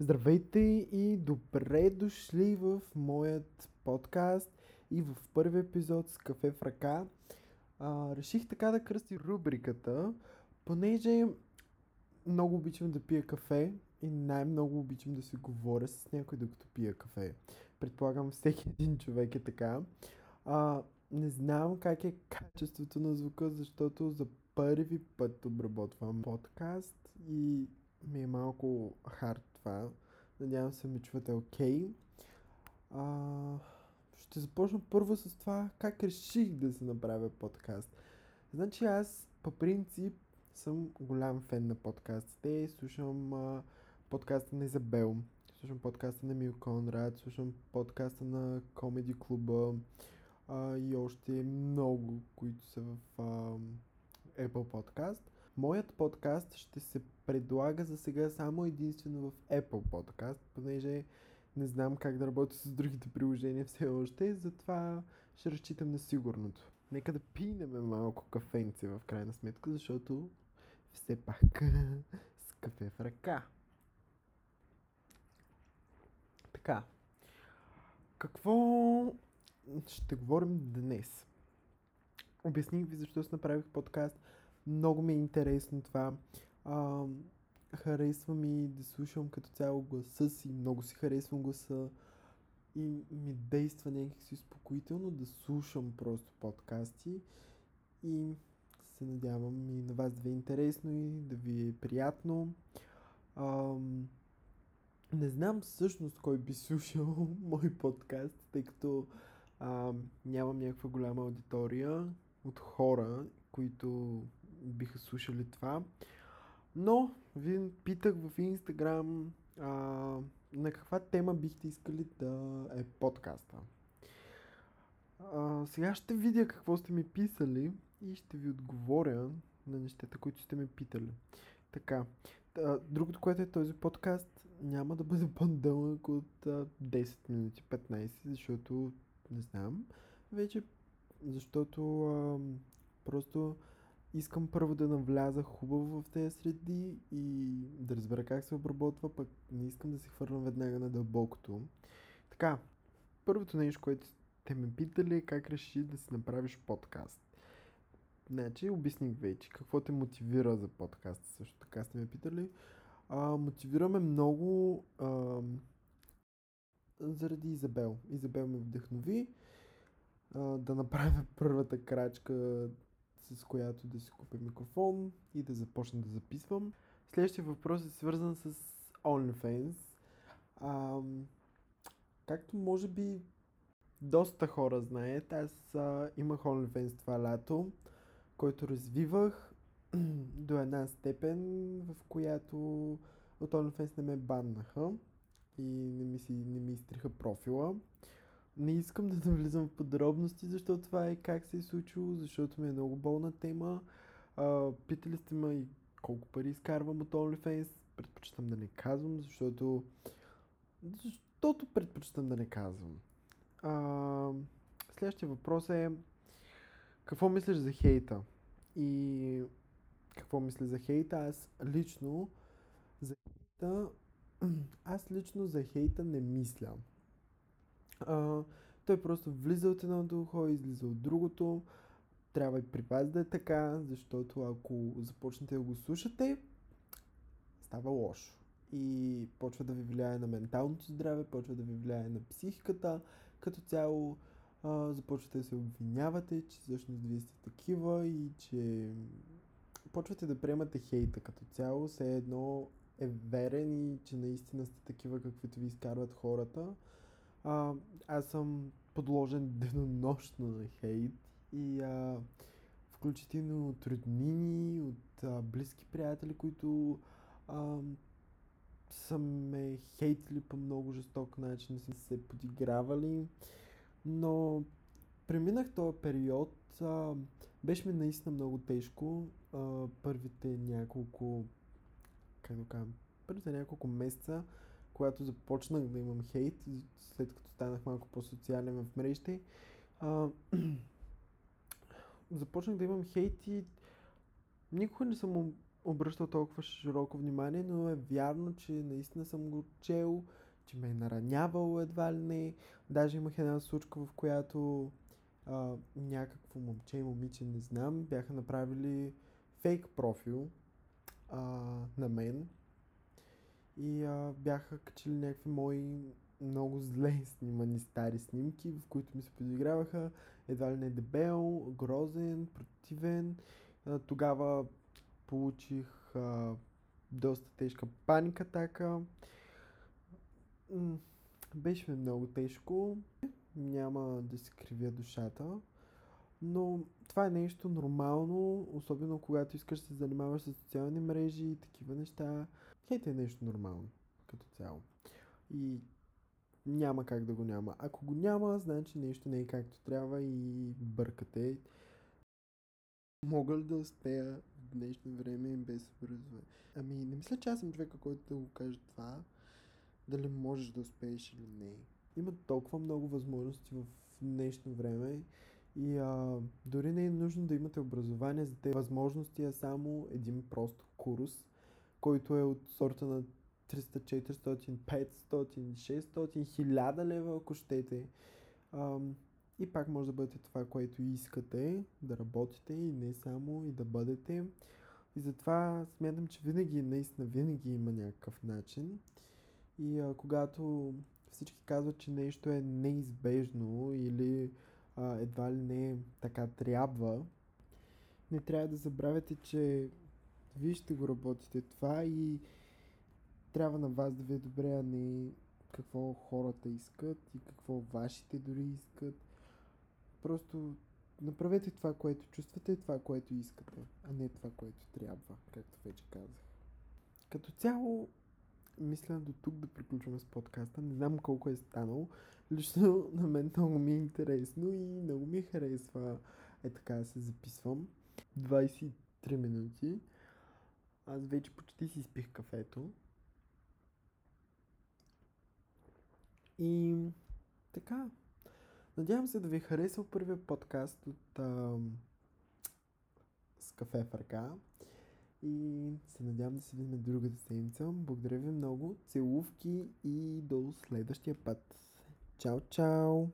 Здравейте и добре дошли в моят подкаст и в първи епизод с кафе в ръка. А, реших така да кръсти рубриката, понеже много обичам да пия кафе и най-много обичам да се говоря с някой докато пия кафе. Предполагам всеки един човек е така. А, не знам как е качеството на звука, защото за първи път обработвам подкаст и ми е малко хард това. Надявам се ми чувате окей. Okay. ще започна първо с това как реших да се направя подкаст. Значи аз по принцип съм голям фен на подкастите. Слушам а, подкаста на Изабел, слушам подкаста на Мил Конрад, слушам подкаста на Комеди Клуба а, и още много, които са в а, Apple Podcast. Моят подкаст ще се предлага за сега само единствено в Apple Podcast, понеже не знам как да работя с другите приложения все още, затова ще разчитам на сигурното. Нека да пинеме малко кафенце в крайна сметка, защото все пак с кафе в ръка. Така. Какво ще говорим днес? Обясних ви защо си направих подкаст. Много ми е интересно това. А, харесва ми да слушам като цяло гласа си. Много си харесвам гласа. И ми действа някакси успокоително да слушам просто подкасти. И се надявам и на вас да ви е интересно и да ви е приятно. А, не знам всъщност кой би слушал мой подкаст, тъй като а, нямам някаква голяма аудитория от хора, които биха слушали това. Но ви питах в Инстаграм на каква тема бихте искали да е подкаста. А, сега ще видя какво сте ми писали и ще ви отговоря на нещата, които сте ме питали. Така, другото, което е този подкаст, няма да бъде по-дълъг от 10 минути, 15, защото не знам. Вече, защото а, просто искам първо да навляза хубаво в тези среди и да разбера как се обработва, пък не искам да се хвърлям веднага на дълбокото. Така, първото нещо, което те ме питали е как реши да си направиш подкаст. Значи, обясних вече какво те мотивира за подкаста. Също така сте ме питали. А, мотивираме много а, заради Изабел. Изабел ме вдъхнови а, да направя първата крачка, с която да си купя микрофон и да започна да записвам. Следващия въпрос е свързан с OnlyFans. А, както може би доста хора знаят, аз а, имах OnlyFans това лято, който развивах до една степен, в която от OnlyFans не ме баннаха и не ми, си, не ми изтриха профила. Не искам да навлизам в подробности, защото това е как се е случило, защото ми е много болна тема. А, питали сте ме и колко пари изкарвам от OnlyFans. Предпочитам да не казвам, защото... Защото предпочитам да не казвам. А, следващия въпрос е какво мислиш за хейта? И какво мисля за хейта? Аз лично за хейта аз лично за хейта не мисля. А, той просто влиза от едното ухо излиза от другото. Трябва и при вас да е така, защото ако започнете да го слушате, става лошо. И почва да ви влияе на менталното здраве, почва да ви влияе на психиката, като цяло а, започвате да се обвинявате, че всъщност вие сте такива и че почвате да приемате хейта като цяло, все едно е верен и че наистина сте такива, каквито ви изкарват хората. А, аз съм подложен денонощно на хейт и а, включително от роднини, от а, близки приятели, които а, са ме хейтили по много жесток начин, са се подигравали, но преминах този период, а, беше ми наистина много тежко, а, първите няколко, как да кажа, първите няколко месеца, когато започнах да имам хейт, след като станах малко по-социален в мрежите, а, започнах да имам хейт и никога не съм обръщал толкова широко внимание, но е вярно, че наистина съм го чел, че ме е наранявал едва ли не. Даже имах една случка, в която а, някакво момче и момиче, не знам, бяха направили фейк профил а, на мен и а, бяха качили някакви мои много зле снимани стари снимки, в които ми се подиграваха едва ли не дебел, грозен, противен. А, тогава получих а, доста тежка паника така. Беше ми много тежко. Няма да се кривя душата. Но това е нещо нормално, особено когато искаш да се занимаваш с социални мрежи и такива неща. Хейт е нещо нормално, като цяло. И няма как да го няма. Ако го няма, значи нещо не е както трябва и бъркате. Мога ли да успея в днешно време без образование? Ами, не мисля, че аз съм човека, който да го каже това. Дали можеш да успееш или не. Има толкова много възможности в днешно време и а, дори не е нужно да имате образование за тези възможности, а само един прост курс, който е от сорта на 300, 400, 500, 600, 1000 лева, ако щете. А, и пак може да бъдете това, което искате, да работите и не само, и да бъдете. И затова смятам, че винаги, наистина, винаги има някакъв начин. И а, когато всички казват, че нещо е неизбежно или а, едва ли не така трябва, не трябва да забравяте, че вие ще го работите това и трябва на вас да ви е добре, а не какво хората искат и какво вашите дори искат. Просто направете това, което чувствате, това, което искате, а не това, което трябва, както вече казах. Като цяло, мисля до тук да приключваме с подкаста. Не знам колко е станало. Лично на мен много ми е интересно и много ми харесва е така да се записвам. 23 минути. Аз вече почти си изпих кафето. И така. Надявам се да ви е харесал първия подкаст от а, с кафе в ръка. И се надявам да се видим другата седмица. Благодаря ви много. Целувки и до следващия път. Чао, чао!